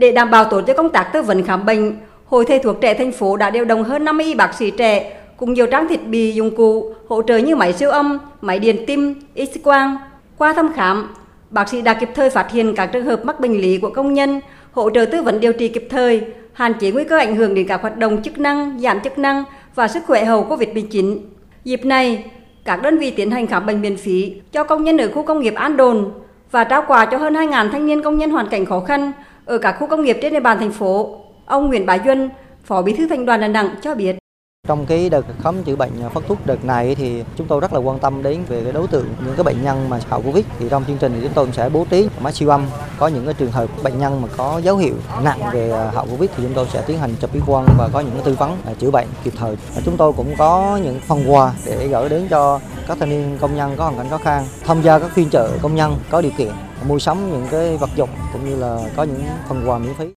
Để đảm bảo tốt cho công tác tư vấn khám bệnh, Hội thầy thuốc trẻ thành phố đã điều động hơn 50 y bác sĩ trẻ cùng nhiều trang thiết bị dụng cụ hỗ trợ như máy siêu âm, máy điện tim, x-quang. Qua thăm khám, bác sĩ đã kịp thời phát hiện các trường hợp mắc bệnh lý của công nhân, hỗ trợ tư vấn điều trị kịp thời, hạn chế nguy cơ ảnh hưởng đến các hoạt động chức năng, giảm chức năng và sức khỏe hậu COVID-19. Dịp này, các đơn vị tiến hành khám bệnh miễn phí cho công nhân ở khu công nghiệp An Đồn và trao quà cho hơn 2.000 thanh niên công nhân hoàn cảnh khó khăn ở các khu công nghiệp trên địa bàn thành phố. Ông Nguyễn Bá Duân, Phó Bí thư Thành đoàn Đà Nẵng cho biết. Trong cái đợt khám chữa bệnh phát thuốc đợt này thì chúng tôi rất là quan tâm đến về cái đối tượng những cái bệnh nhân mà hậu Covid thì trong chương trình thì chúng tôi sẽ bố trí máy siêu âm có những cái trường hợp bệnh nhân mà có dấu hiệu nặng về à, hậu Covid thì chúng tôi sẽ tiến hành chụp X quang và có những cái tư vấn à, chữa bệnh kịp thời. À, chúng tôi cũng có những phần quà để gửi đến cho các thanh niên công nhân có hoàn cảnh khó khăn tham gia các phiên chợ công nhân có điều kiện mua sắm những cái vật dụng cũng như là có những phần quà miễn phí.